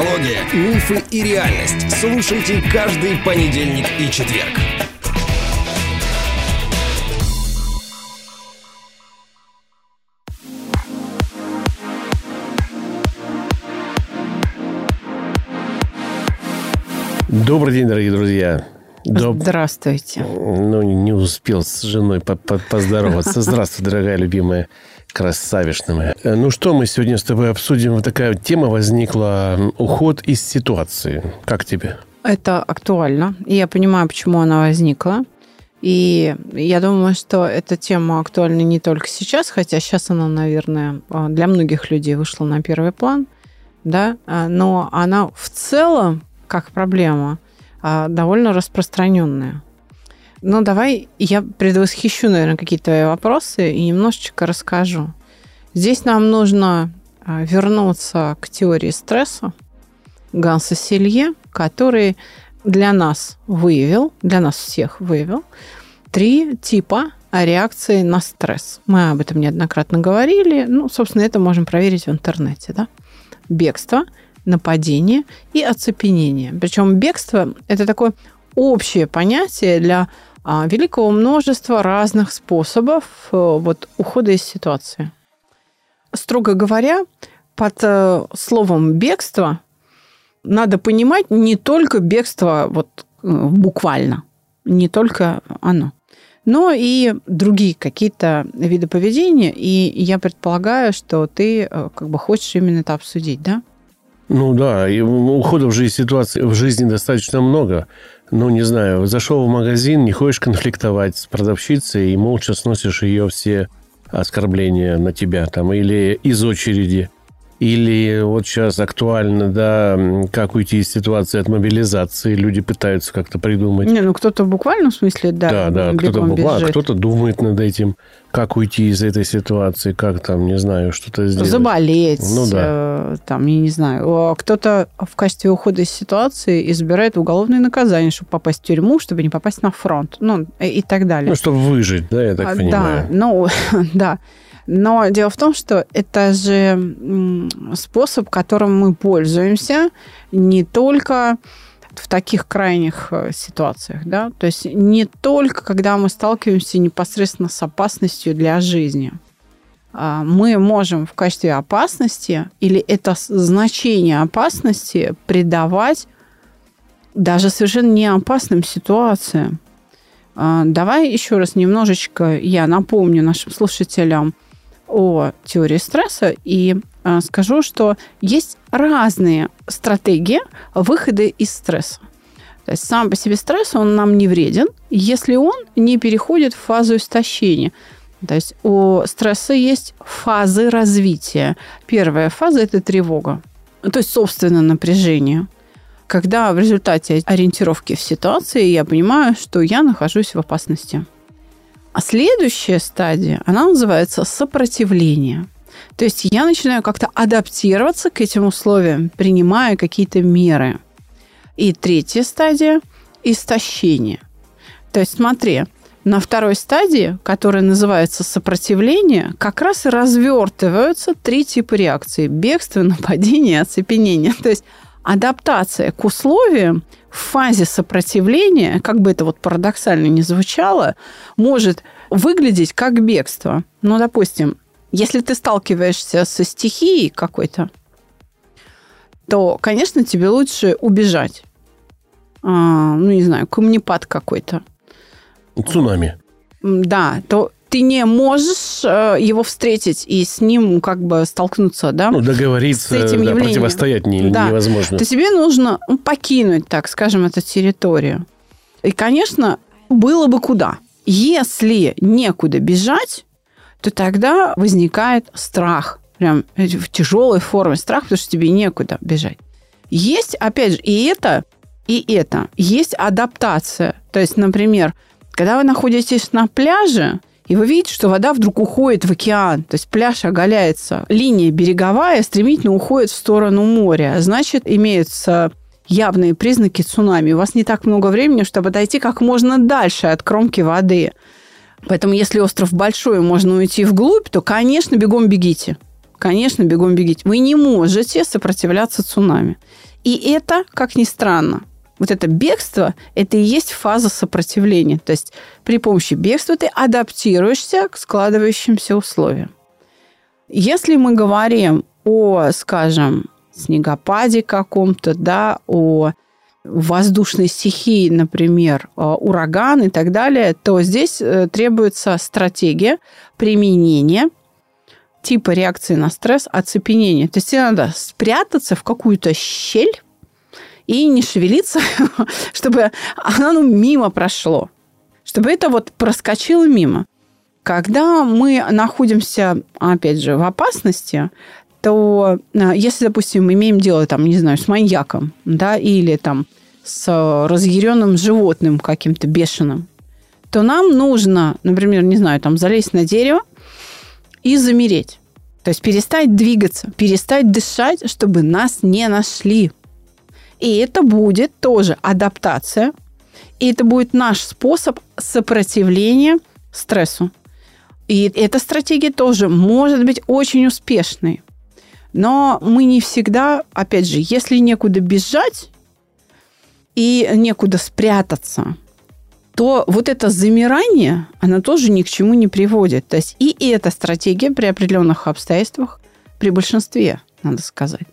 Психология, мифы и реальность. Слушайте каждый понедельник и четверг. Добрый день, дорогие друзья. Доб- Здравствуйте. Ну, не успел с женой по- по- поздороваться. Здравствуй, дорогая любимая красавишна моя. Э, Ну что, мы сегодня с тобой обсудим. Вот такая тема возникла. Уход из ситуации. Как тебе? Это актуально. И я понимаю, почему она возникла. И я думаю, что эта тема актуальна не только сейчас, хотя сейчас она, наверное, а, для многих людей вышла на первый план, да, а, но она в целом, как проблема, довольно распространенная. Ну, давай я предвосхищу, наверное, какие-то твои вопросы и немножечко расскажу. Здесь нам нужно а, вернуться к теории стресса Ганса Селье, который для нас выявил, для нас всех выявил, три типа реакции на стресс. Мы об этом неоднократно говорили. Ну, собственно, это можем проверить в интернете. Да? Бегство, нападение и оцепенение. Причем бегство – это такое общее понятие для великого множества разных способов э, вот, ухода из ситуации. Строго говоря, под э, словом бегство надо понимать не только бегство вот э, буквально, не только оно, но и другие какие-то виды поведения. И я предполагаю, что ты как бы хочешь именно это обсудить, да? Ну да, и уходов же из ситуации в жизни достаточно много. Ну, не знаю, зашел в магазин, не хочешь конфликтовать с продавщицей и молча сносишь ее все оскорбления на тебя там или из очереди. Или вот сейчас актуально, да, как уйти из ситуации от мобилизации. Люди пытаются как-то придумать. Не, ну кто-то в буквальном смысле, да, Да, да, кто-то, бывает, бежит. кто-то думает над этим, как уйти из этой ситуации, как там, не знаю, что-то сделать. заболеть, Ну да. э, там, я не знаю. А Кто-то в качестве ухода из ситуации избирает уголовное наказание, чтобы попасть в тюрьму, чтобы не попасть на фронт, ну, и, и так далее. Ну, чтобы выжить, да, я так А, понимаю. Да, ну, да. Но дело в том, что это же способ, которым мы пользуемся не только в таких крайних э, ситуациях, да, то есть не только когда мы сталкиваемся непосредственно с опасностью для жизни. А, Мы можем в качестве опасности или это значение опасности придавать даже совершенно не опасным ситуациям. А, Давай еще раз немножечко я напомню нашим слушателям о теории стресса и а, скажу, что есть разные стратегии выхода из стресса. То есть сам по себе стресс, он нам не вреден, если он не переходит в фазу истощения. То есть у стресса есть фазы развития. Первая фаза – это тревога, то есть собственное напряжение. Когда в результате ориентировки в ситуации я понимаю, что я нахожусь в опасности. А следующая стадия, она называется сопротивление. То есть я начинаю как-то адаптироваться к этим условиям, принимая какие-то меры. И третья стадия – истощение. То есть смотри, на второй стадии, которая называется сопротивление, как раз и развертываются три типа реакции – бегство, нападение, оцепенение. То есть адаптация к условиям в фазе сопротивления, как бы это вот парадоксально не звучало, может выглядеть как бегство. Ну, допустим, если ты сталкиваешься со стихией какой-то, то, конечно, тебе лучше убежать. А, ну, не знаю, камнепад какой-то. Цунами. Да, то ты не можешь э, его встретить и с ним как бы столкнуться, да? Ну, договориться, С этим да, явлением. противостоять не- Да. невозможно. то тебе нужно ну, покинуть, так скажем, эту территорию. И, конечно, было бы куда. Если некуда бежать, то тогда возникает страх. Прям в тяжелой форме страх, потому что тебе некуда бежать. Есть, опять же, и это, и это. Есть адаптация. То есть, например, когда вы находитесь на пляже, и вы видите, что вода вдруг уходит в океан, то есть пляж оголяется, линия береговая стремительно уходит в сторону моря, значит, имеются явные признаки цунами. У вас не так много времени, чтобы дойти как можно дальше от кромки воды. Поэтому, если остров большой, можно уйти вглубь, то, конечно, бегом бегите. конечно, бегом бегите. Вы не можете сопротивляться цунами. И это, как ни странно, вот это бегство, это и есть фаза сопротивления. То есть при помощи бегства ты адаптируешься к складывающимся условиям. Если мы говорим о, скажем, снегопаде каком-то, да, о воздушной стихии, например, э, ураган и так далее, то здесь э, требуется стратегия применения типа реакции на стресс оцепенения. То есть тебе надо спрятаться в какую-то щель и не шевелиться, чтобы оно ну, мимо прошло, чтобы это вот проскочило мимо. Когда мы находимся, опять же, в опасности, то э, если, допустим, мы имеем дело, там, не знаю, с маньяком, да, или там с разъяренным животным каким-то бешеным, то нам нужно, например, не знаю, там, залезть на дерево и замереть. То есть перестать двигаться, перестать дышать, чтобы нас не нашли. И это будет тоже адаптация. И это будет наш способ сопротивления стрессу. И эта стратегия тоже может быть очень успешной. Но мы не всегда, опять же, если некуда бежать и некуда спрятаться, то вот это замирание, оно тоже ни к чему не приводит. То есть и эта стратегия при определенных обстоятельствах, при большинстве, надо сказать,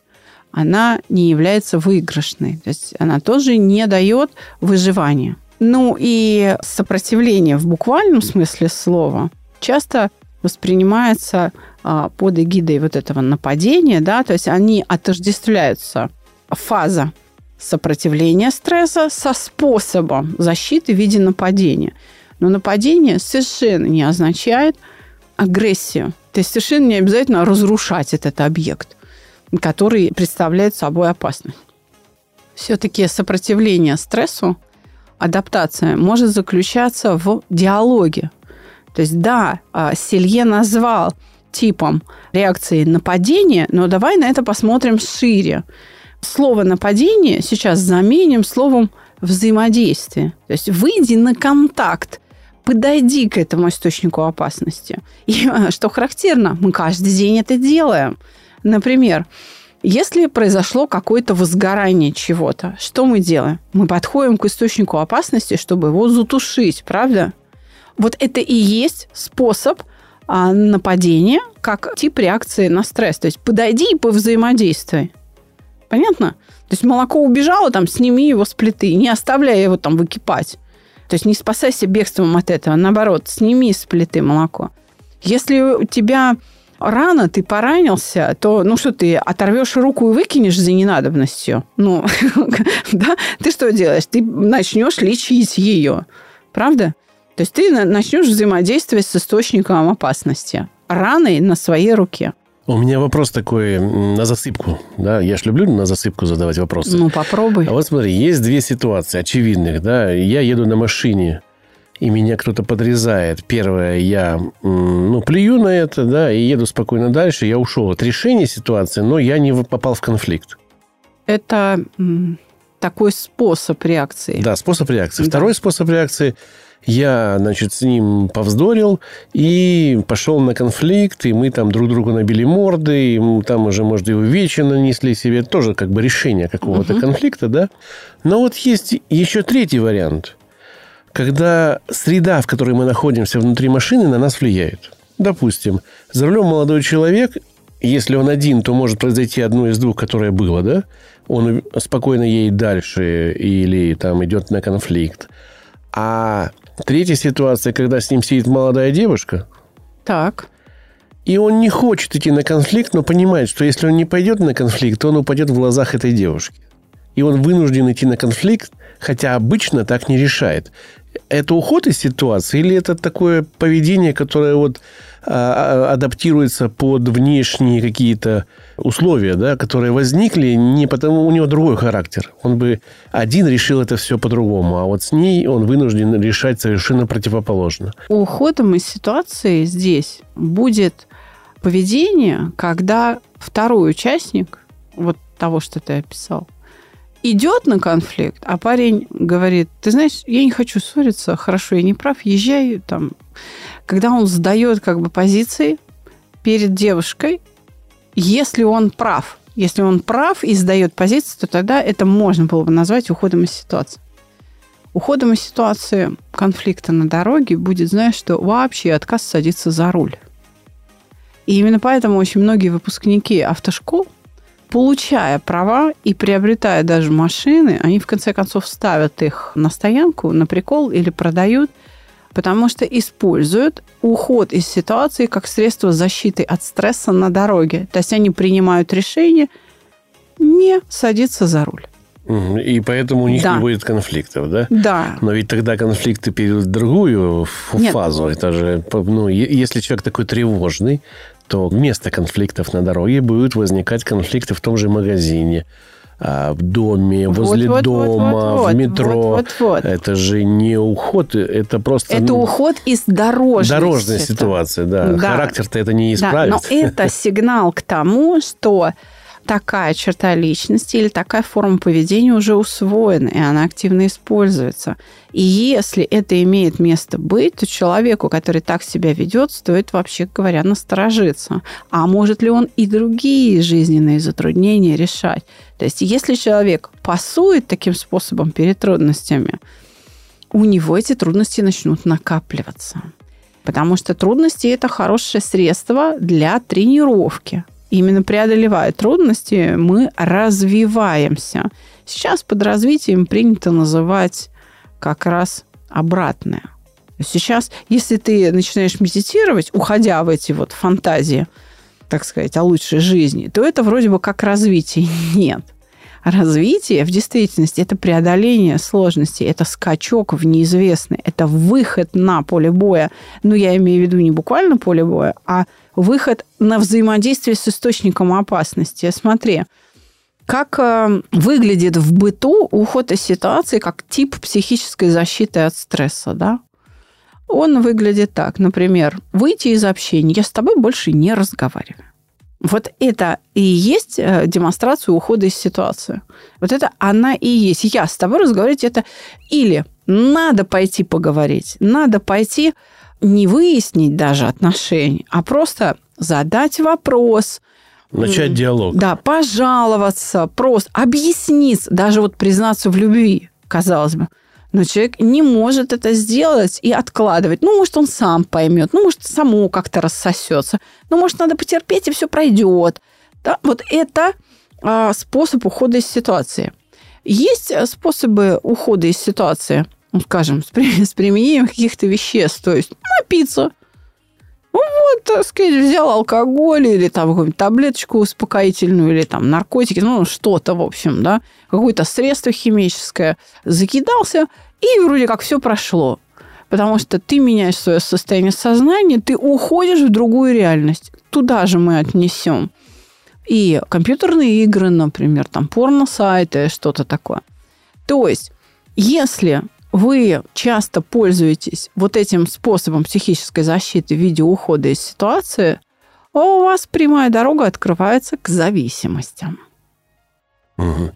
она не является выигрышной. То есть она тоже не дает выживания. Ну и сопротивление в буквальном смысле слова часто воспринимается а, под эгидой вот этого нападения, да, то есть они отождествляются фаза сопротивления стресса со способом защиты в виде нападения. Но нападение совершенно не означает агрессию. То есть совершенно не обязательно разрушать этот объект, который представляет собой опасность. Все-таки сопротивление стрессу, адаптация может заключаться в диалоге. То есть да, а, Селье назвал типом реакции нападения, но давай на это посмотрим шире. Слово нападение сейчас заменим словом взаимодействие. То есть выйди на контакт, подойди к этому источнику опасности. И что характерно, мы каждый день это делаем. Например, если произошло какое-то возгорание чего-то, что мы делаем? Мы подходим к источнику опасности, чтобы его затушить, правда? Вот это и есть способ а, нападения как тип реакции на стресс. То есть подойди и повзаимодействуй. Понятно? То есть молоко убежало, там, сними его с плиты, не оставляй его там выкипать. То есть не спасайся бегством от этого, наоборот, сними с плиты молоко. Если у тебя рано, ты поранился, то, ну что ты, оторвешь руку и выкинешь за ненадобностью? Ну, да? Ты что делаешь? Ты начнешь лечить ее. Правда? То есть ты начнешь взаимодействовать с источником опасности раной на своей руке. У меня вопрос такой на засыпку. Да, я ж люблю на засыпку задавать вопросы. Ну, попробуй. А вот смотри, есть две ситуации очевидных. Да? Я еду на машине, и меня кто-то подрезает. Первое, я ну, плюю на это, да, и еду спокойно дальше. Я ушел от решения ситуации, но я не попал в конфликт. Это такой способ реакции. Да, способ реакции. Да. Второй способ реакции – я, значит, с ним повздорил и пошел на конфликт, и мы там друг другу набили морды, и там уже, может, и увечья нанесли себе. Тоже как бы решение какого-то uh-huh. конфликта, да? Но вот есть еще третий вариант, когда среда, в которой мы находимся внутри машины, на нас влияет. Допустим, за рулем молодой человек, если он один, то может произойти одно из двух, которое было, да? Он спокойно едет дальше или там идет на конфликт. А Третья ситуация, когда с ним сидит молодая девушка. Так. И он не хочет идти на конфликт, но понимает, что если он не пойдет на конфликт, то он упадет в глазах этой девушки. И он вынужден идти на конфликт, хотя обычно так не решает. Это уход из ситуации или это такое поведение, которое вот а, а, адаптируется под внешние какие-то условия, да, которые возникли не потому, у него другой характер. Он бы один решил это все по-другому, а вот с ней он вынужден решать совершенно противоположно. Уходом из ситуации здесь будет поведение, когда второй участник вот того, что ты описал, идет на конфликт, а парень говорит, ты знаешь, я не хочу ссориться, хорошо, я не прав, езжай там. Когда он сдает как бы позиции перед девушкой, если он прав. Если он прав и сдает позицию, то тогда это можно было бы назвать уходом из ситуации. Уходом из ситуации конфликта на дороге будет, знаешь, что вообще отказ садиться за руль. И именно поэтому очень многие выпускники автошкол, получая права и приобретая даже машины, они в конце концов ставят их на стоянку, на прикол или продают, потому что используют уход из ситуации как средство защиты от стресса на дороге. То есть они принимают решение не садиться за руль. И поэтому у них Да. не будет конфликтов, да? Да. Но ведь тогда конфликты перейдут в другую Нет. фазу. Это же, ну, если человек такой тревожный, то вместо конфликтов на дороге будут возникать конфликты в том же магазине, а, в доме, возле Вот, дома, вот, вот, в метро. вот, вот, вот. Это же не уход, это просто Это ну, уход из дорожной, дорожная ситуации. ситуация, да. Да. Характер-то это не Да, исправит. но это сигнал к тому, что такая черта личности или такая форма поведения уже усвоена, и она активно используется. И если это имеет место быть, то человеку, который так себя ведет, стоит, вообще говоря, насторожиться. А может ли он и другие жизненные затруднения решать? То есть если человек пасует таким способом перед трудностями, у него эти трудности начнут накапливаться. Потому что трудности – это хорошее средство для тренировки. Именно преодолевая трудности, мы развиваемся. Сейчас под развитием принято называть как раз обратное. Сейчас, если ты начинаешь медитировать, уходя в эти вот фантазии, так сказать, о лучшей жизни, то это вроде бы как развитие. Нет. Развитие в действительности – это преодоление сложностей, это скачок в неизвестное, это выход на поле боя. Ну, я имею в виду не буквально поле боя, а выход на взаимодействие с источником опасности. Смотри, как э, выглядит в быту уход из ситуации как тип психической защиты от стресса, да? Он выглядит так, например, выйти из общения, я с тобой больше не разговариваю. Вот это и есть э, демонстрация ухода из ситуации. Вот это она и есть. Я с тобой разговаривать это или надо пойти поговорить, надо пойти не выяснить даже отношения, а просто задать вопрос, Начать диалог. да, пожаловаться, просто объясниться, даже вот признаться в любви, казалось бы. Но человек не может это сделать и откладывать. Ну, может, он сам поймет, ну, может, само как-то рассосется. Ну, может, надо потерпеть, и все пройдет. Да? Вот это а, способ ухода из ситуации. Есть э, способы ухода из ситуации, ну, скажем, с, при- с применением каких-то веществ, то есть напиться. Ну, вот, так сказать, взял алкоголь или там какую-нибудь таблеточку успокоительную, или там наркотики, ну, что-то, в общем, да, какое-то средство химическое, закидался, и вроде как все прошло. Потому что ты меняешь свое состояние сознания, ты уходишь в другую реальность. Туда же мы отнесем. И компьютерные игры, например, там порно-сайты, что-то такое. То есть, если вы часто пользуетесь вот этим способом психической защиты в виде ухода из ситуации, а у вас прямая дорога открывается к зависимостям. Мгм.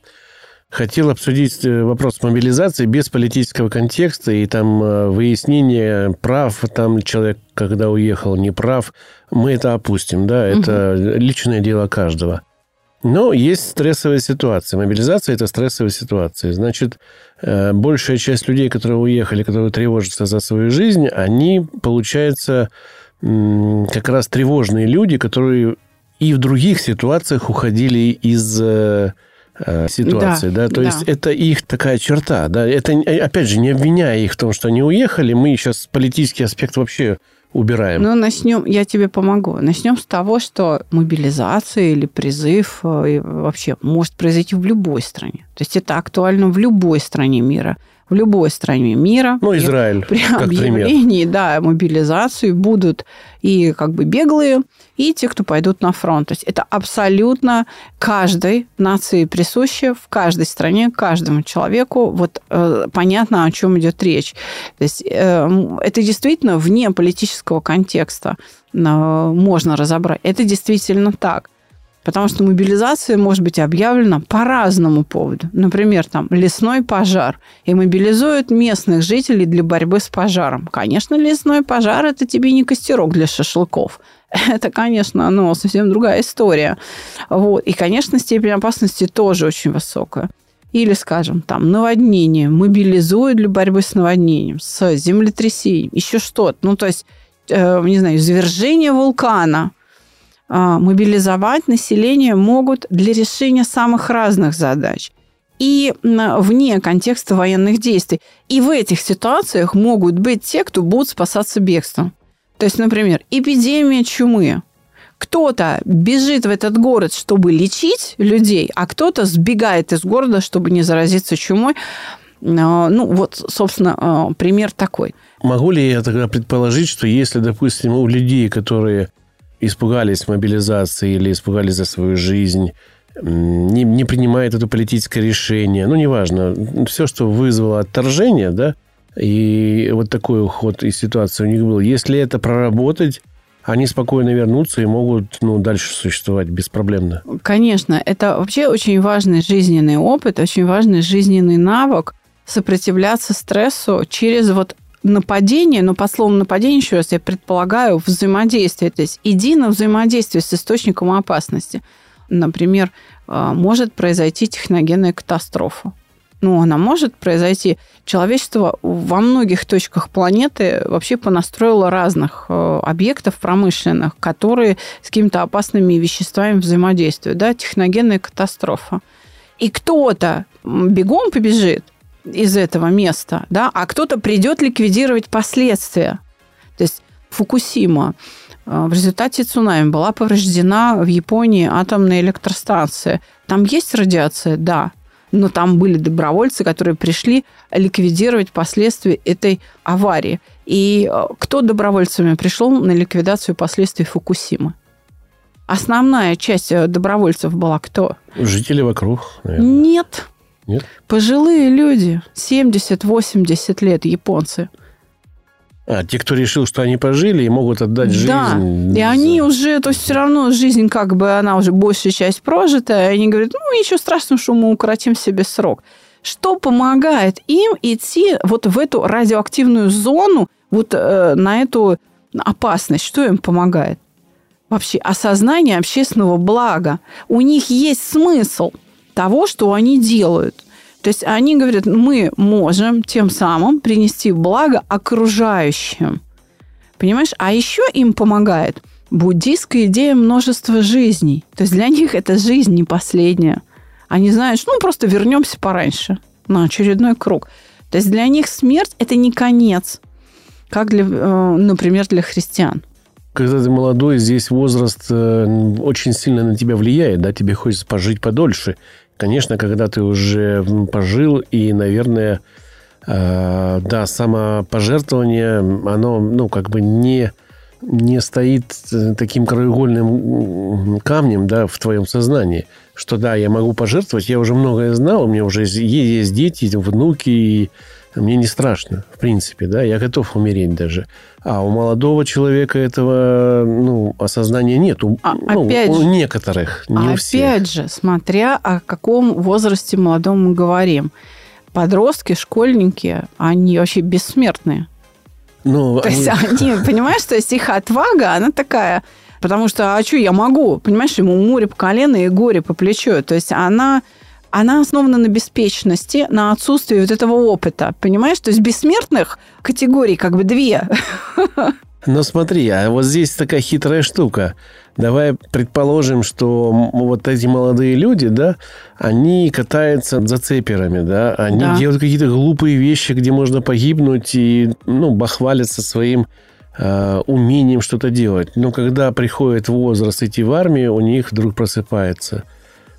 Хотел обсудить э, вопрос мобилизации без политического контекста и там э, выяснения прав, там человек, когда уехал, не прав. Мы это опустим, да, это личное дело каждого. Но есть стрессовая ситуация. Мобилизация – это стрессовая ситуация. Значит, э, большая часть людей, которые уехали, которые тревожатся за свою жизнь, они, получается, как раз тревожные люди, которые и в других ситуациях уходили из э, э, ситуации, да, Да, то да. есть это их такая черта, да, это опять же не обвиняя их в том, что они уехали, мы сейчас политический аспект вообще убираем. Ну, начнем, я тебе помогу. Начнем с того, что мобилизация или призыв э, вообще может произойти в любой стране. То есть это актуально в любой стране мира. В любой стране мира. Ну, Израиль, при как пример. объявлении, да, мобилизации будут и как бы беглые, и те, кто пойдут на фронт. То есть это абсолютно каждой нации присуще, в каждой стране, каждому человеку. Вот э, понятно, о чем идет речь. То есть э, это действительно вне политического контекста э, можно разобрать. Это действительно так. Потому что мобилизация может быть объявлена по разному поводу. Например, там лесной пожар. И мобилизуют местных жителей для борьбы с пожаром. Конечно, лесной пожар – это тебе не костерок для шашлыков. Это, конечно, ну, совсем другая история. Вот. И, конечно, степень опасности тоже очень высокая. Или, скажем, там, наводнение, мобилизуют для борьбы с наводнением, с землетрясением, еще что-то. Ну, то есть, э, не знаю, извержение вулкана, мобилизовать население могут для решения самых разных задач и вне контекста военных действий. И в этих ситуациях могут быть те, кто будут спасаться бегством. То есть, например, эпидемия чумы. Кто-то бежит в этот город, чтобы лечить людей, а кто-то сбегает из города, чтобы не заразиться чумой. А, ну, вот, собственно, а, пример такой. Могу ли я тогда предположить, что если, допустим, у людей, которые испугались мобилизации или испугались за свою жизнь, не, не принимает это политическое решение, ну, неважно, все, что вызвало отторжение, да, и вот такой уход из ситуации у них был. Если это проработать, они спокойно вернутся и могут ну, дальше существовать беспроблемно. Конечно, это вообще очень важный жизненный опыт, очень важный жизненный навык сопротивляться стрессу через вот нападение, но по слову нападение, еще раз, я предполагаю взаимодействие. То есть иди на взаимодействие с источником опасности. Например, э, может произойти техногенная катастрофа. Ну, она может произойти. Человечество во многих точках планеты вообще понастроило разных э, объектов промышленных, которые с какими-то опасными веществами взаимодействуют. Да, техногенная катастрофа. И кто-то бегом побежит, из этого места, да, а кто-то придет ликвидировать последствия. То есть Фукусима э, в результате цунами была повреждена в Японии атомная электростанция. Там есть радиация? Да. Но там были добровольцы, которые пришли ликвидировать последствия этой аварии. И э, кто добровольцами пришел на ликвидацию последствий Фукусимы? Основная часть э, добровольцев была кто? Жители вокруг, наверное. Нет. Нет? Пожилые люди, 70-80 лет, японцы. А, те, кто решил, что они пожили и могут отдать жизнь. Да, и они уже, то есть все равно жизнь как бы, она уже большая часть прожитая, и они говорят, ну, ничего страшного, что мы укоротим себе срок. Что помогает им идти вот в эту радиоактивную зону, вот э, на эту опасность? Что им помогает? Вообще осознание общественного блага. У них есть смысл – того, что они делают. То есть они говорят, мы можем тем самым принести благо окружающим. Понимаешь? А еще им помогает буддийская идея множества жизней. То есть для них эта жизнь не последняя. Они знают, ну просто вернемся пораньше на очередной круг. То есть для них смерть – это не конец, как, для, э, например, для христиан. Когда ты молодой, здесь возраст э, очень сильно на тебя влияет, да, тебе хочется пожить подольше. Конечно, когда ты уже пожил, и, наверное, э, да, самопожертвование, оно, ну, как бы не, не стоит э, таким краеугольным камнем, да, в твоем сознании, что, да, я могу пожертвовать, я уже многое знал, у меня уже есть, дети, внуки, и мне не страшно, в принципе, да, я готов умереть даже. А у молодого человека этого, ну, осознания нет. У, а, ну, опять у же, некоторых, не опять у всех. Опять же, смотря о каком возрасте молодом мы говорим. Подростки, школьники, они вообще бессмертные. Ну, то они... есть они, понимаешь, то есть их отвага, она такая... Потому что, а что я могу? Понимаешь, ему море по колено и горе по плечу. То есть она она основана на беспечности, на отсутствии вот этого опыта. Понимаешь? То есть бессмертных категорий как бы две. Но смотри, а вот здесь такая хитрая штука. Давай предположим, что вот эти молодые люди, да, они катаются за цеперами, да, они да. делают какие-то глупые вещи, где можно погибнуть и, ну, бахвалятся своим э, умением что-то делать. Но когда приходит возраст идти в армию, у них вдруг просыпается –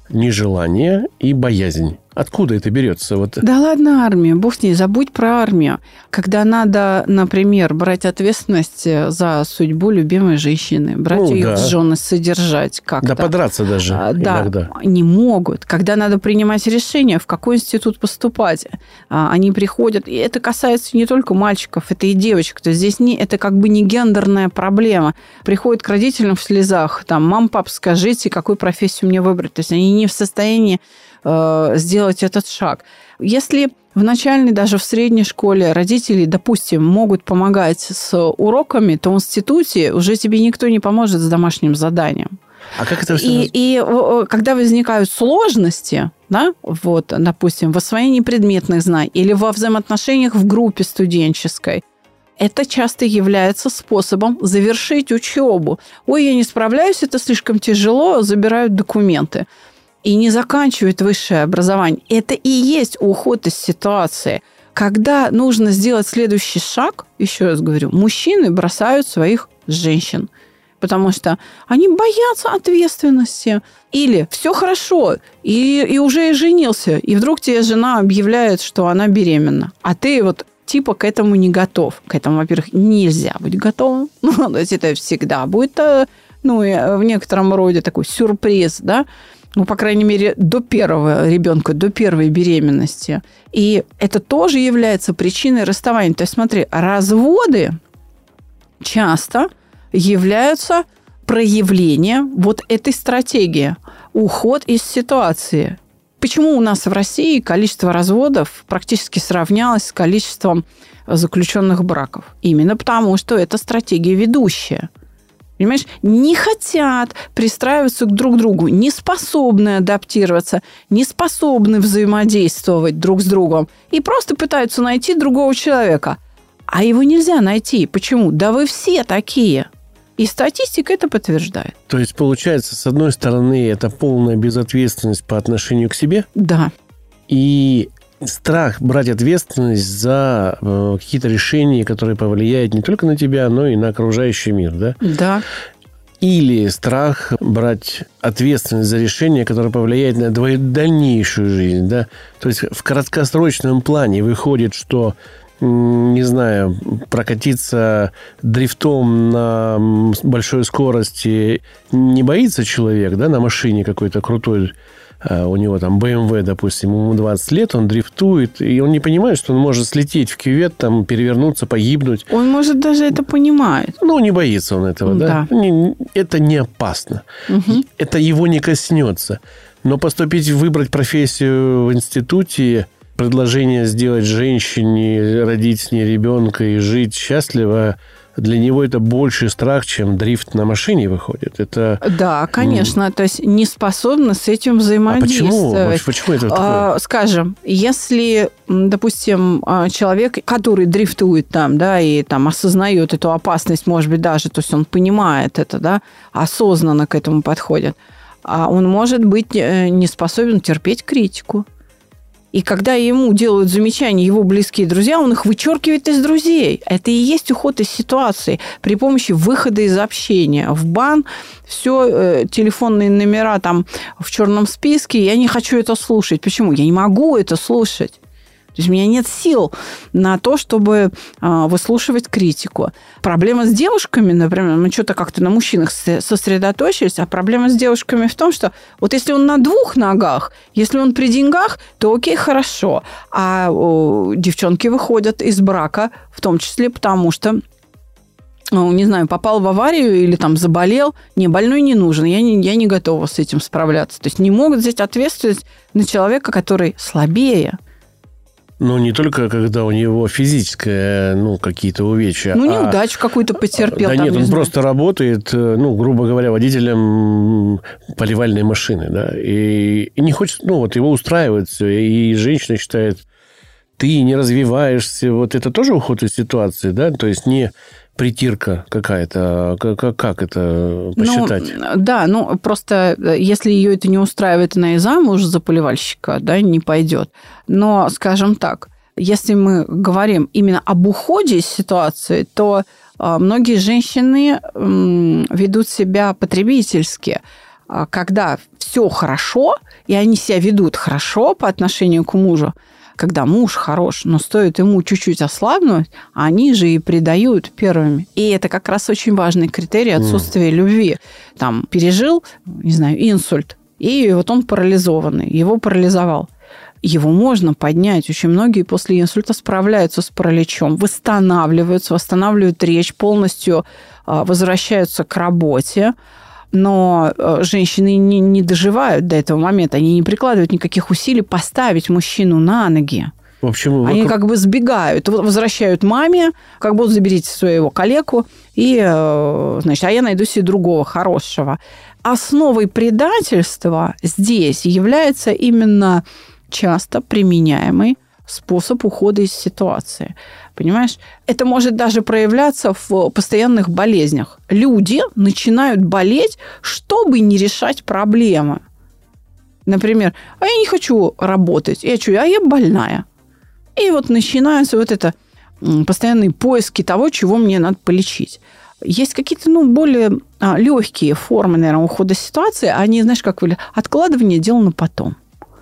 нежелание и боязнь. Откуда это берется? Вот... Да ладно армия, бог с ней, забудь про армию. Когда надо, например, брать ответственность за судьбу любимой женщины, брать Ну, ее да. в жены, содержать как-то. Да подраться даже А, да, иногда. не могут. Когда надо принимать решение, в какой институт поступать, а, они приходят. И это касается не только мальчиков, это и девочек. То есть здесь не, это как бы не гендерная проблема. Приходят к родителям в слезах, там, мам, пап, скажите, какую профессию мне выбрать. То есть они не в состоянии э, сделать этот шаг. Если в начальной, даже в средней школе родители, допустим, могут помогать с уроками, то в институте уже тебе никто не поможет с домашним заданием. А как это все... И, и э, когда возникают сложности, да, вот, допустим, в освоении предметных знаний или во взаимоотношениях в группе студенческой, это часто является способом завершить учебу. Ой, я не справляюсь, это слишком тяжело, забирают документы. И не заканчивают высшее образование. Это и есть уход из ситуации. Когда нужно сделать следующий шаг, еще раз говорю, мужчины бросают своих женщин потому что они боятся ответственности. Или все хорошо, и, и уже и женился, и вдруг тебе жена объявляет, что она беременна, а ты вот типа к этому не готов. К этому, во-первых, нельзя быть готовым. Ну, то есть это всегда будет, э, ну, э, в некотором роде такой сюрприз, да, ну, по крайней мере, до первого ребенка, до первой беременности. И это тоже является причиной расставания. То есть, смотри, разводы часто являются проявлением вот этой стратегии. Уход из ситуации. Почему у нас в России количество разводов практически сравнялось с количеством заключенных браков? Именно потому, что это стратегия ведущая. Понимаешь, не хотят пристраиваться к друг другу, не способны адаптироваться, не способны взаимодействовать друг с другом и просто пытаются найти другого человека. А его нельзя найти. Почему? Да вы все такие. И статистика это подтверждает. То есть, получается, с одной стороны, это полная безответственность по отношению к себе, Да. и страх брать ответственность за э, какие-то решения, которые повлияют не только на тебя, но и на окружающий мир, да? Да. Или страх брать ответственность за решение, которое повлияет на твою дальнейшую жизнь, да? То есть в краткосрочном плане выходит, что не знаю, прокатиться дрифтом на большой скорости не боится человек, да, на машине какой-то крутой, у него там BMW, допустим, ему 20 лет, он дрифтует, и он не понимает, что он может слететь в кювет, там, перевернуться, погибнуть. Он, может, даже это понимает. Ну, не боится он этого, да? Да. Не- это не опасно. Мгм. Это его не коснется. Но поступить, выбрать профессию в институте, предложение сделать женщине, родить с ней ребенка и жить счастливо, для него это больше страх, чем дрифт на машине выходит. Это... Да, конечно. То есть не способны с этим А почему? взаимодействовать. Почему это такое? А, Скажем, если, допустим, а, человек, который дрифтует там, да, и там осознает эту опасность, может быть, даже, то есть он понимает это, да, осознанно к этому подходит, а он может быть э, не способен терпеть критику. И когда ему делают замечания его близкие друзья, он их вычеркивает из друзей. Это и есть уход из ситуации при помощи выхода из общения. В бан все телефонные номера там в черном списке. Я не хочу это слушать. Почему? Я не могу это слушать. То есть у меня нет сил на то, чтобы а, выслушивать критику. Проблема с девушками, например, мы что-то как-то на мужчинах со- сосредоточились, а проблема с девушками в том, что вот если он на двух ногах, если он при деньгах, то окей, хорошо. А девчонки выходят из брака, в том числе потому, что ну, не знаю, попал в аварию или там заболел, не, больной не нужен, я не, я не готова с этим справляться. То есть не могут взять ответственность на человека, который слабее. Ну, не только когда у него физическое, ну, какие-то увечья. Ну, а- неудачу какую-то потерпел. Да там, нет, не он знаю. просто работает, э, ну, грубо говоря, водителем поливальной машины, да, и, и не хочет, ну, вот его устраивает все, и женщина считает, ты не развиваешься, вот это тоже уход из ситуации, да, то есть не притирка какая-то, а как, как- это посчитать? Ну, да, ну просто э, если ее это не устраивает, она и замуж за поливальщика, да, не пойдет. Но, скажем так, если мы говорим именно об уходе из ситуации, то многие женщины ведут себя потребительски, а, когда все хорошо, и они себя ведут хорошо по отношению к мужу, когда муж хорош, но стоит ему чуть-чуть ослабнуть, они же и предают первыми. И это как раз очень важный критерий отсутствия mm. любви. Там пережил, не знаю, инсульт, и вот он парализованный, его парализовал. Его можно поднять. Очень многие после инсульта справляются с параличом, восстанавливаются, восстанавливают речь, полностью а, возвращаются к работе но э, женщины не, не доживают до этого момента, они не прикладывают никаких усилий поставить мужчину на ноги. В общем, Они вокруг... как бы сбегают, возвращают маме, как бы заберите своего коллегу, и, э, значит, а я найду себе другого хорошего. Основой предательства здесь является именно часто применяемый способ ухода из ситуации. Понимаешь? Это может даже проявляться в постоянных болезнях. Люди начинают болеть, чтобы не решать проблемы. Например, а я не хочу работать, я что, а я больная. И вот начинаются вот это постоянные поиски того, чего мне надо полечить. Есть какие-то, ну, более а, легкие формы, наверное, ухода ситуации. Они, знаешь, как откладывание дел на потом.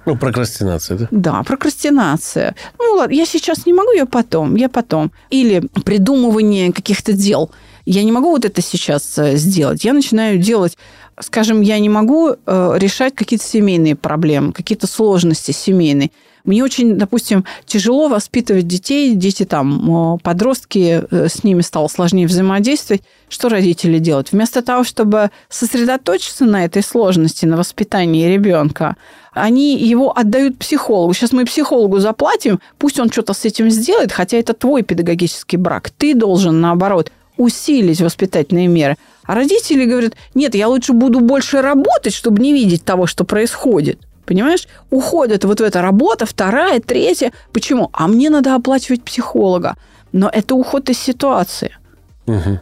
Ну, прокрастинация, да? Да, прокрастинация. Ну, ладно, я сейчас не могу, я потом, я потом. Или придумывание каких-то дел. Я не могу вот это сейчас э, сделать. Я начинаю делать скажем, я не могу э, решать какие-то семейные проблемы, какие-то сложности семейные. Мне очень, допустим, тяжело воспитывать детей, дети там, подростки, э, с ними стало сложнее взаимодействовать. Что родители делают? Вместо того, чтобы сосредоточиться на этой сложности, на воспитании ребенка, они его отдают психологу. Сейчас мы психологу заплатим, пусть он что-то с этим сделает, хотя это твой педагогический брак. Ты должен, наоборот, усилить воспитательные меры. А родители говорят, нет, я лучше буду больше работать, чтобы не видеть того, что происходит. Понимаешь? Уходит вот в эта работа, вторая, третья. Почему? А мне надо оплачивать психолога. Но это уход из ситуации. Угу.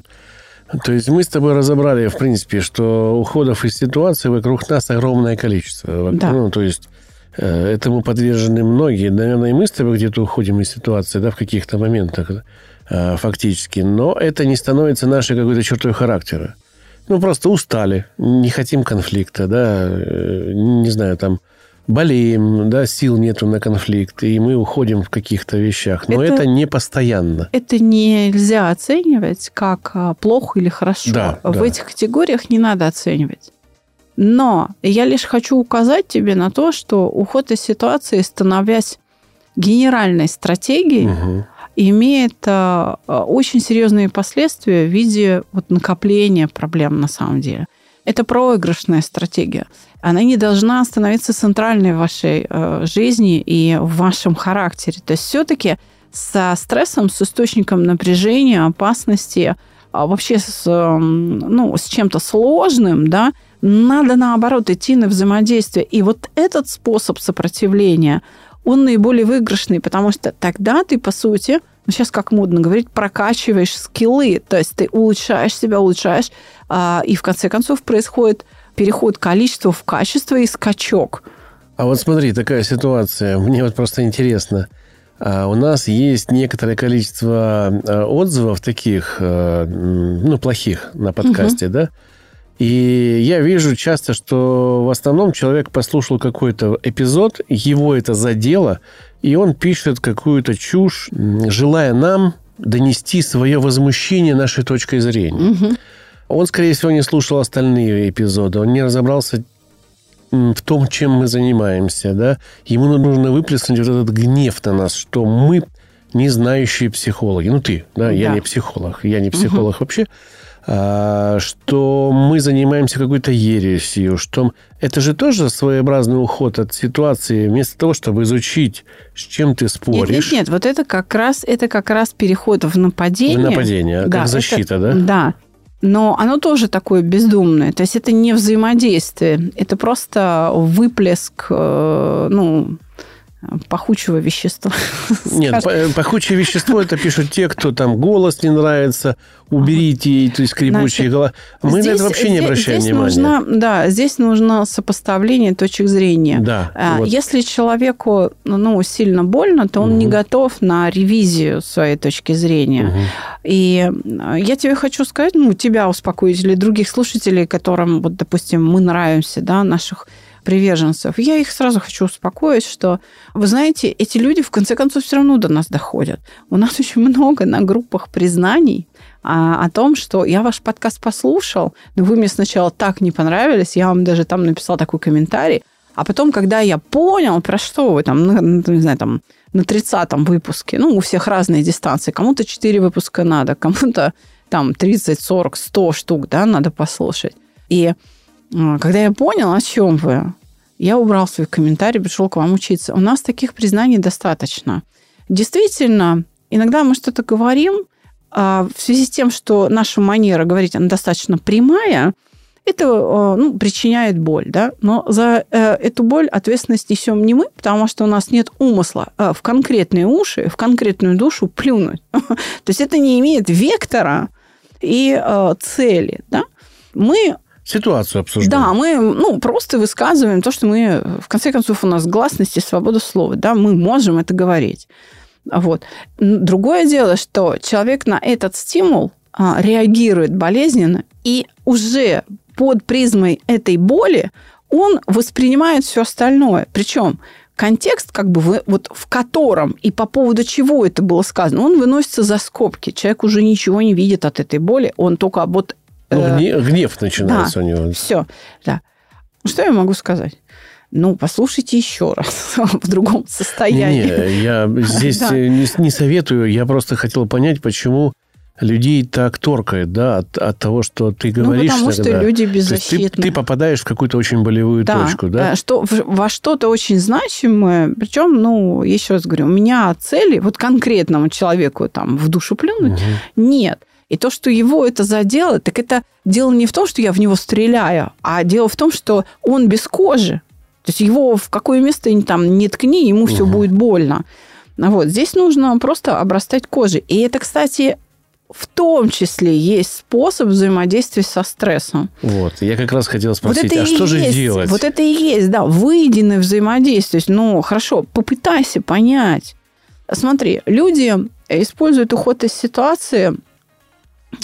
То есть мы с тобой разобрали, в принципе, что уходов из ситуации вокруг нас огромное количество. Да. Ну, то есть э, этому подвержены многие. Наверное, и мы с тобой где-то уходим из ситуации, да, в каких-то моментах э, фактически. Но это не становится нашей какой-то чертой характера. Ну, просто устали, не хотим конфликта, да, э, не знаю, там, болеем, да, сил нету на конфликт, и мы уходим в каких-то вещах. Но это, это не постоянно. Это нельзя оценивать как а, плохо или хорошо. Да, в да. этих категориях не надо оценивать. Но я лишь хочу указать тебе на то, что уход из ситуации, становясь генеральной стратегией, угу. имеет а, а, очень серьезные последствия в виде вот, накопления проблем на самом деле. Это проигрышная стратегия она не должна становиться центральной в вашей э, жизни и в вашем характере. То есть все-таки со стрессом, с источником напряжения, опасности, а вообще с, эм, ну, с чем-то сложным, да, надо наоборот идти на взаимодействие. И вот этот способ сопротивления, он наиболее выигрышный, потому что тогда ты, по сути, ну, сейчас как модно говорить, прокачиваешь скиллы, то есть ты улучшаешь себя, улучшаешь, а, и в конце концов происходит переход количества в качество и скачок. А вот смотри, такая ситуация. Мне вот просто интересно. А у нас есть некоторое количество а, отзывов таких, ну, плохих на подкасте, угу. да? И я вижу часто, что в основном человек послушал какой-то эпизод, его это задело, и он пишет какую-то чушь, желая нам донести свое возмущение нашей точкой зрения. Угу. Он, скорее всего, не слушал остальные эпизоды. Он не разобрался в том, чем мы занимаемся, да. Ему нужно выплеснуть вот этот гнев на нас, что мы не знающие психологи. Ну, ты, да, да. я не психолог. Я не психолог угу. вообще. А, что мы занимаемся какой-то ересью, что это же тоже своеобразный уход от ситуации, вместо того, чтобы изучить, с чем ты споришь. Нет, нет, нет, вот это как раз, это как раз переход в нападение. В нападение, да, как защита, это, да? Да но оно тоже такое бездумное. То есть это не взаимодействие, это просто выплеск, э, ну, пахучего вещества. Нет, пахучее вещество это пишут те, кто там голос не нравится, уберите, есть скрипучие голоса. Мы здесь, на это вообще не обращаем здесь внимания. Нужно, да, здесь нужно сопоставление точек зрения. Да, а, вот. Если человеку ну, сильно больно, то он угу. не готов на ревизию своей точки зрения. Угу. И я тебе хочу сказать, ну, тебя успокоить или других слушателей, которым, вот, допустим, мы нравимся, да, наших приверженцев, я их сразу хочу успокоить, что, вы знаете, эти люди в конце концов все равно до нас доходят. У нас очень много на группах признаний а, о том, что я ваш подкаст послушал, но вы мне сначала так не понравились, я вам даже там написал такой комментарий, а потом, когда я понял, про что вы там, ну, не знаю, там, на 30-м выпуске, ну, у всех разные дистанции, кому-то 4 выпуска надо, кому-то там 30, 40, 100 штук, да, надо послушать. И когда я понял, о чем вы, я убрал свой комментарий, пришел к вам учиться. У нас таких признаний достаточно. Действительно, иногда мы что-то говорим, а в связи с тем, что наша манера говорить, она достаточно прямая, это э, ну, причиняет боль, да, но за э, эту боль ответственность несем не мы, потому что у нас нет умысла э, в конкретные уши, в конкретную душу плюнуть. То есть это не имеет вектора и цели, да. Мы ситуацию обсуждаем. Да, мы ну, просто высказываем то, что мы, в конце концов, у нас гласность и свобода слова, да, мы можем это говорить. Вот. Другое дело, что человек на этот стимул а, реагирует болезненно и уже под призмой этой боли он воспринимает все остальное. Причем контекст, как бы вы, вот в котором и по поводу чего это было сказано, он выносится за скобки. Человек уже ничего не видит от этой боли, он только вот... Ну, э, гнев, гнев начинается да, у него. Все, да. Что я могу сказать? Ну, послушайте еще раз в другом состоянии. Не, я здесь да. не, не советую. Я просто хотел понять, почему людей так торкает, да, от, от того, что ты ну, говоришь. Ну, потому тогда. что люди беззащитны. Ты, ты попадаешь в какую-то очень болевую да, точку, да? Э, что, во что-то очень значимое. Причем, ну, еще раз говорю, у меня цели вот конкретному человеку там в душу плюнуть угу. нет. И то, что его это задело, так это дело не в том, что я в него стреляю, а дело в том, что он без кожи. То есть его в какое место там не ткни, ему угу. все будет больно. Вот. Здесь нужно просто обрастать кожей. И это, кстати, в том числе есть способ взаимодействия со стрессом. Вот, я как раз хотела спросить, вот а что же есть, делать? Вот это и есть, да, выеденное взаимодействие. Ну, хорошо, попытайся понять. Смотри, люди используют уход из ситуации,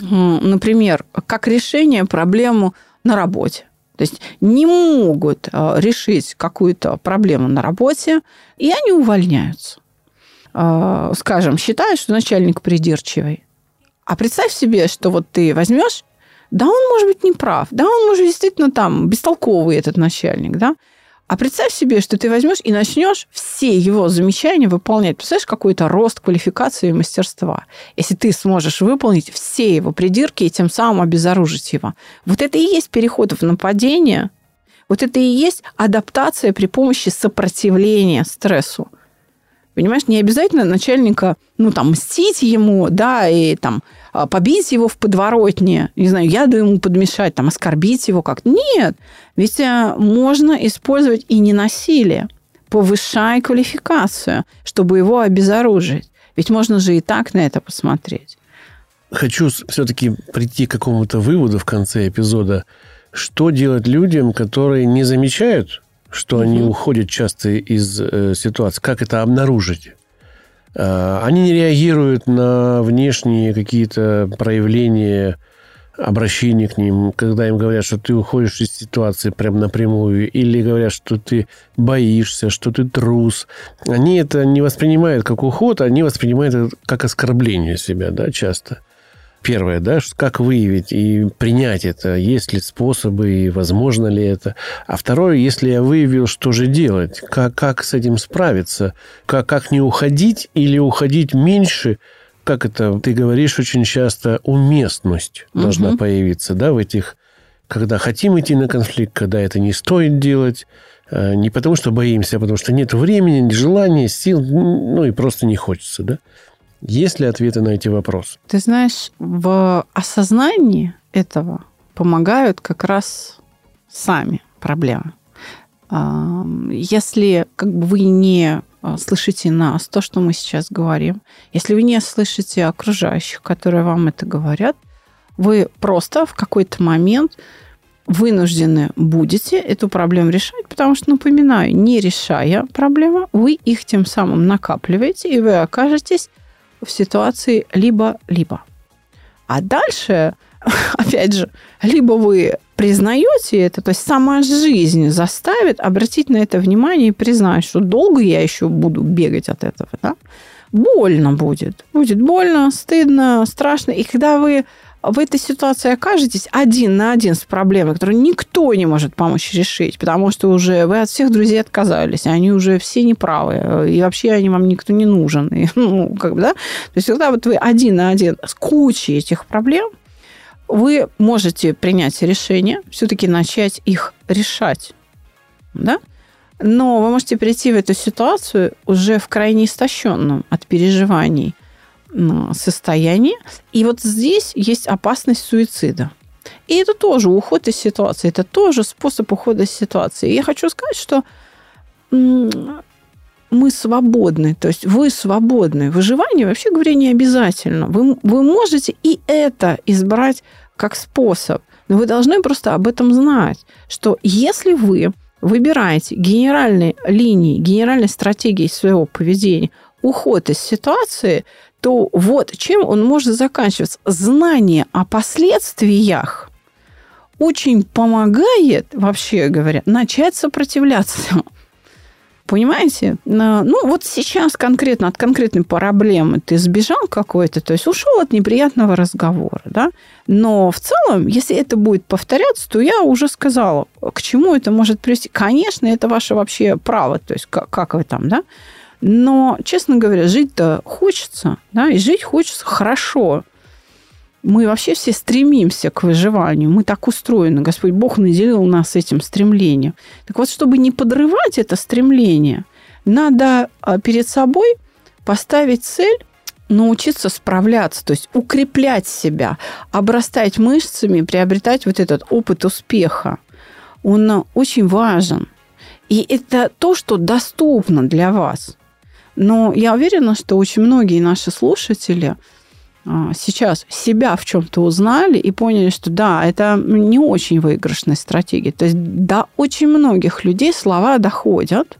например, как решение проблему на работе. То есть не могут а, решить какую-то проблему на работе, и они увольняются. А, скажем, считают, что начальник придирчивый. А представь себе, что вот ты возьмешь, да, он может быть не прав, да, он может действительно там бестолковый этот начальник, да, а представь себе, что ты возьмешь и начнешь все его замечания выполнять. Представляешь, какой-то рост квалификации и мастерства, если ты сможешь выполнить все его придирки и тем самым обезоружить его. Вот это и есть переход в нападение, вот это и есть адаптация при помощи сопротивления стрессу. Понимаешь, не обязательно начальника, ну, там, мстить ему, да, и там побить его в подворотне, не знаю, яду ему подмешать, там, оскорбить его как-то. Нет, ведь э, можно использовать и не насилие, повышая квалификацию, чтобы его обезоружить. Ведь можно же и так на это посмотреть. Хочу все-таки прийти к какому-то выводу в конце эпизода. Что делать людям, которые не замечают что угу. они уходят часто из э, ситуации. Как это обнаружить? Э, они не реагируют на внешние какие-то проявления обращения к ним, когда им говорят, что ты уходишь из ситуации прям напрямую, или говорят, что ты боишься, что ты трус. Они это не воспринимают как уход, они воспринимают это как оскорбление себя, да, часто. Первое, да, как выявить и принять это, есть ли способы и возможно ли это. А второе, если я выявил, что же делать, как, как с этим справиться, как, как не уходить или уходить меньше, как это ты говоришь очень часто, уместность угу. должна появиться, да, в этих, когда хотим идти на конфликт, когда это не стоит делать, э, не потому что боимся, а потому что нет времени, желания, сил, ну и просто не хочется, да. Есть ли ответы на эти вопросы? Ты знаешь, в осознании этого помогают как раз сами проблемы. Если как бы вы не а, слышите нас, то, что мы сейчас говорим, если вы не слышите окружающих, которые вам это говорят, вы просто в какой-то момент вынуждены будете эту проблему решать, потому что, напоминаю, не решая проблему, вы их тем самым накапливаете, и вы окажетесь в ситуации либо-либо. А дальше опять же, либо вы признаете это, то есть сама жизнь заставит обратить на это внимание и признать, что долго я еще буду бегать от этого, да? Больно будет. Будет больно, стыдно, страшно. И когда вы в этой ситуации окажетесь один на один с проблемой, которую никто не может помочь решить, потому что уже вы от всех друзей отказались, они уже все неправы, и вообще они вам никто не нужен. И, ну, как бы, да? То есть, когда вот вы один на один с кучей этих проблем, вы можете принять решение, все-таки начать их решать. Да? Но вы можете прийти в эту ситуацию уже в крайне истощенном от переживаний состоянии. И вот здесь есть опасность суицида. И это тоже уход из ситуации, это тоже способ ухода из ситуации. И я хочу сказать, что мы свободны, то есть вы свободны. Выживание, вообще говоря, не обязательно. Вы, вы можете и это избрать как способ, но вы должны просто об этом знать, что если вы выбираете генеральной линии, генеральной стратегией своего поведения уход из ситуации, то вот чем он может заканчиваться. Знание о последствиях очень помогает, вообще говоря, начать сопротивляться. Понимаете? Ну, вот сейчас конкретно от конкретной проблемы ты сбежал какой-то, то есть ушел от неприятного разговора, да? Но в целом, если это будет повторяться, то я уже сказала, к чему это может привести. Конечно, это ваше вообще право, то есть как, как вы там, да? Но, честно говоря, жить-то хочется, да, и жить хочется хорошо. Мы вообще все стремимся к выживанию. Мы так устроены. Господь Бог наделил нас этим стремлением. Так вот, чтобы не подрывать это стремление, надо а, перед собой поставить цель научиться справляться, то есть укреплять себя, обрастать мышцами, приобретать вот этот опыт успеха. Он а, очень важен. И это то, что доступно для вас. Но я уверена, что очень многие наши слушатели – а, сейчас себя в чем-то узнали и поняли, что да, это не очень выигрышная стратегия. То есть до очень многих людей слова доходят,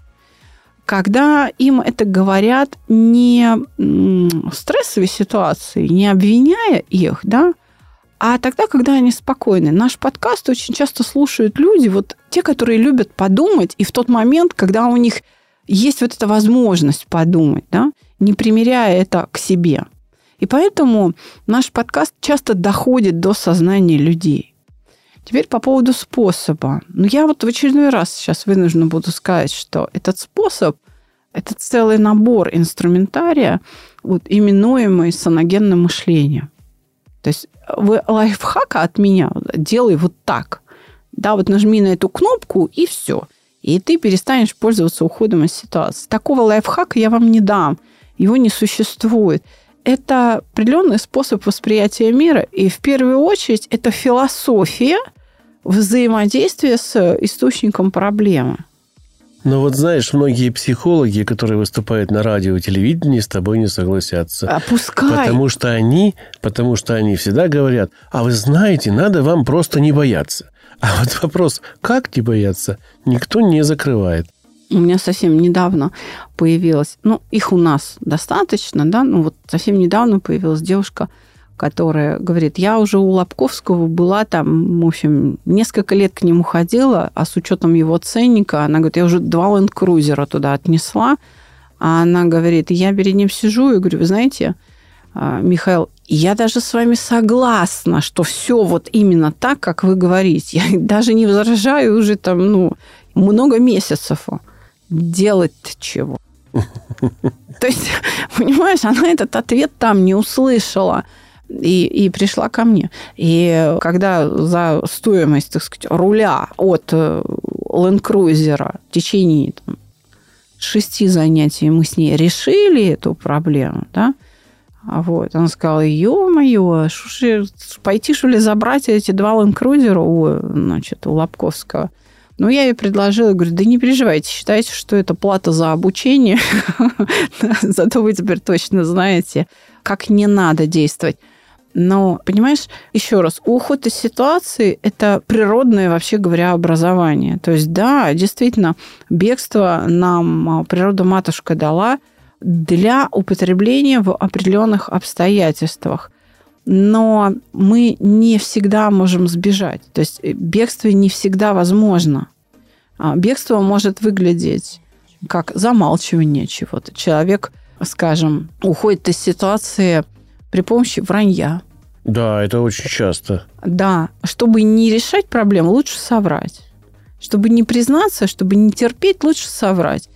когда им это говорят не в стрессовой ситуации, не обвиняя их, да, а тогда, когда они спокойны. Наш подкаст очень часто слушают люди, вот те, которые любят подумать, и в тот момент, когда у них есть вот эта возможность подумать, да, не примеряя это к себе – и поэтому наш подкаст часто доходит до сознания людей. Теперь по поводу способа. Ну, я вот в очередной раз сейчас вынуждена буду сказать, что этот способ – это целый набор инструментария, вот, именуемый саногенным мышлением. То есть вы лайфхака от меня делай вот так. Да, вот нажми на эту кнопку, и все. И ты перестанешь пользоваться уходом из ситуации. Такого лайфхака я вам не дам. Его не существует это определенный способ восприятия мира, и в первую очередь это философия взаимодействия с источником проблемы. Но вот знаешь, многие психологи, которые выступают на радио и телевидении, с тобой не согласятся. Опускай. Потому что они, потому что они всегда говорят, а вы знаете, надо вам просто не бояться. А вот вопрос, как не бояться, никто не закрывает. У меня совсем недавно появилась, ну, их у нас достаточно, да, ну, вот совсем недавно появилась девушка, которая говорит, я уже у Лобковского была там, в общем, несколько лет к нему ходила, а с учетом его ценника, она говорит, я уже два ленд-крузера туда отнесла, а она говорит, я перед ним сижу и говорю, вы знаете, а, Я даже с вами согласна, что все вот именно так, как вы говорите. Я даже не возражаю уже там, ну, много месяцев делать чего? То есть, понимаешь, она этот ответ там не услышала и, и пришла ко мне. И когда за стоимость, так сказать, руля от Land Cruiser в течение там, шести занятий мы с ней решили эту проблему, да, вот. Она сказала, ё-моё, пойти, что ли, забрать эти два Cruiser у, значит, у Лобковского. Ну, я ей предложила, говорю, да не переживайте, считайте, что это плата за обучение, зато вы теперь точно знаете, как не надо действовать. Но, понимаешь, еще раз, уход из ситуации – это природное, вообще говоря, образование. То есть, да, действительно, бегство нам а, природа-матушка дала для употребления в определенных обстоятельствах. но мы не всегда можем сбежать. То есть э, бегство не всегда возможно. А бегство может выглядеть как замалчивание чего-то. Человек, скажем, уходит из ситуации при помощи вранья. Да, это очень часто. Да, чтобы не решать проблему, лучше соврать. Чтобы не признаться, чтобы не терпеть, лучше соврать.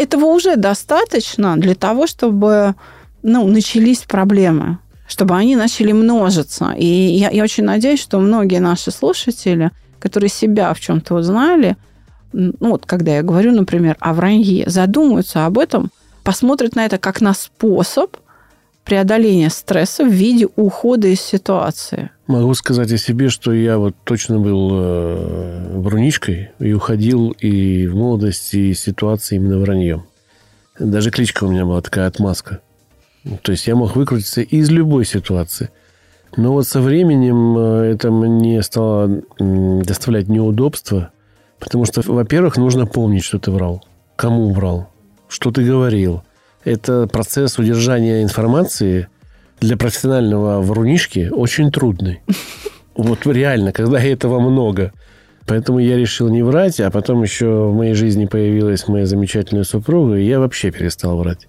Этого уже достаточно для того, чтобы ну, начались проблемы, чтобы они начали множиться. И я, я очень надеюсь, что многие наши слушатели, которые себя в чем-то узнали, ну вот когда я говорю, например, о вранье, задумаются об этом, посмотрят на это как на способ преодоления стресса в виде ухода из ситуации. Могу сказать о себе, что я вот точно был э, вруничкой и уходил и в молодости из ситуации именно враньем. Даже кличка у меня была такая отмазка. То есть я мог выкрутиться из любой ситуации. Но вот со временем э, это мне стало доставлять неудобства, потому что, во-первых, нужно помнить, что ты врал, кому врал, что ты говорил. Это процесс удержания информации для профессионального врунишки очень трудный. Вот реально, когда этого много. Поэтому я решил не врать, а потом еще в моей жизни появилась моя замечательная супруга, и я вообще перестал врать.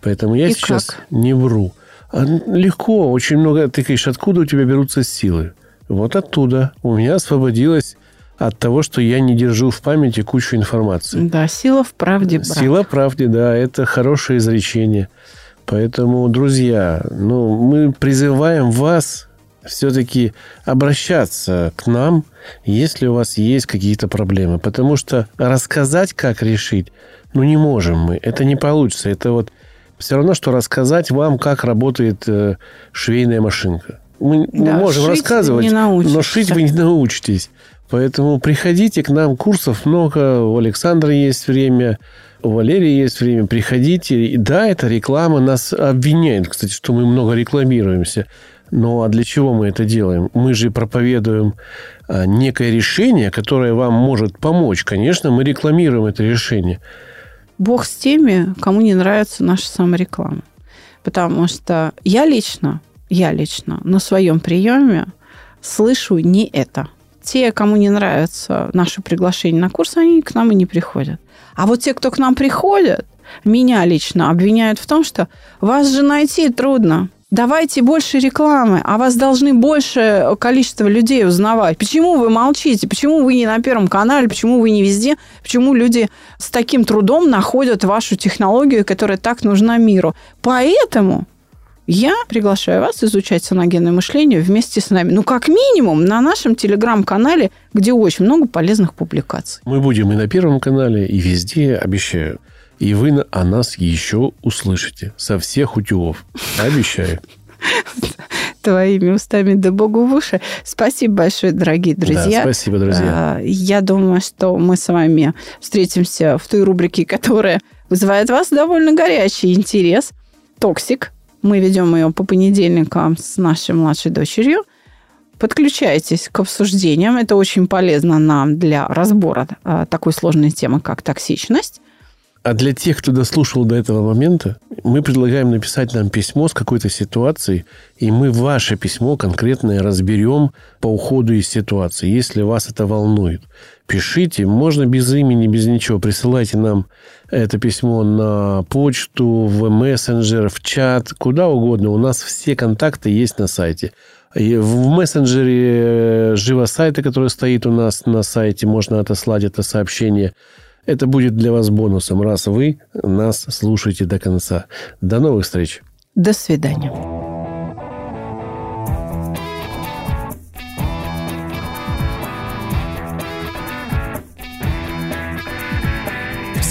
Поэтому я и сейчас как? не вру. А легко, очень много. Ты говоришь, откуда у тебя берутся силы? Вот оттуда. У меня освободилось от того, что я не держу в памяти кучу информации. Да, сила в правде. Брат. Сила в правде, да, это хорошее изречение. Поэтому, друзья, ну, мы призываем вас все-таки обращаться к нам, если у вас есть какие-то проблемы. Потому что рассказать, как решить, ну, не можем мы. Это не получится. Это вот все равно, что рассказать вам, как работает э, швейная машинка. Мы, да, мы можем рассказывать, но шить вы не научитесь. Поэтому приходите к нам, курсов много, у Александра есть время, у Валерии есть время, приходите. И да, это реклама, нас обвиняют, кстати, что мы много рекламируемся. Но а для чего мы это делаем? Мы же проповедуем а, некое решение, которое вам может помочь. Конечно, мы рекламируем это решение. Бог с теми, кому не нравится наша самореклама. Потому что я лично, я лично на своем приеме слышу не это. Те, кому не нравится наше приглашение на курс, они к нам и не приходят. А вот те, кто к нам приходят, меня лично обвиняют в том, что вас же найти трудно давайте больше рекламы, а вас должны больше количество людей узнавать. Почему вы молчите? Почему вы не на Первом канале? Почему вы не везде? Почему люди с таким трудом находят вашу технологию, которая так нужна миру? Поэтому я приглашаю вас изучать саногенное мышление вместе с нами. Ну, как минимум, на нашем телеграм-канале, где очень много полезных публикаций. Мы будем и на Первом канале, и везде, обещаю. И вы о нас еще услышите со всех утюгов. Обещаю. Твоими устами да богу в уши. Спасибо большое, дорогие друзья. Да, спасибо, друзья. А, я думаю, что мы с вами встретимся в той рубрике, которая вызывает вас довольно горячий интерес. Токсик. Мы ведем ее по понедельникам с нашей младшей дочерью. Подключайтесь к обсуждениям. Это очень полезно нам для разбора а, такой сложной темы, как токсичность. А для тех, кто дослушал до этого момента, мы предлагаем написать нам письмо с какой-то ситуацией, и мы ваше письмо конкретное разберем по уходу из ситуации, если вас это волнует. Пишите, можно без имени, без ничего. Присылайте нам это письмо на почту, в мессенджер, в чат, куда угодно. У нас все контакты есть на сайте. И в мессенджере э, живо сайта, который стоит у нас на сайте, можно отослать это сообщение – это будет для вас бонусом, раз вы нас слушаете до конца. До новых встреч. До свидания.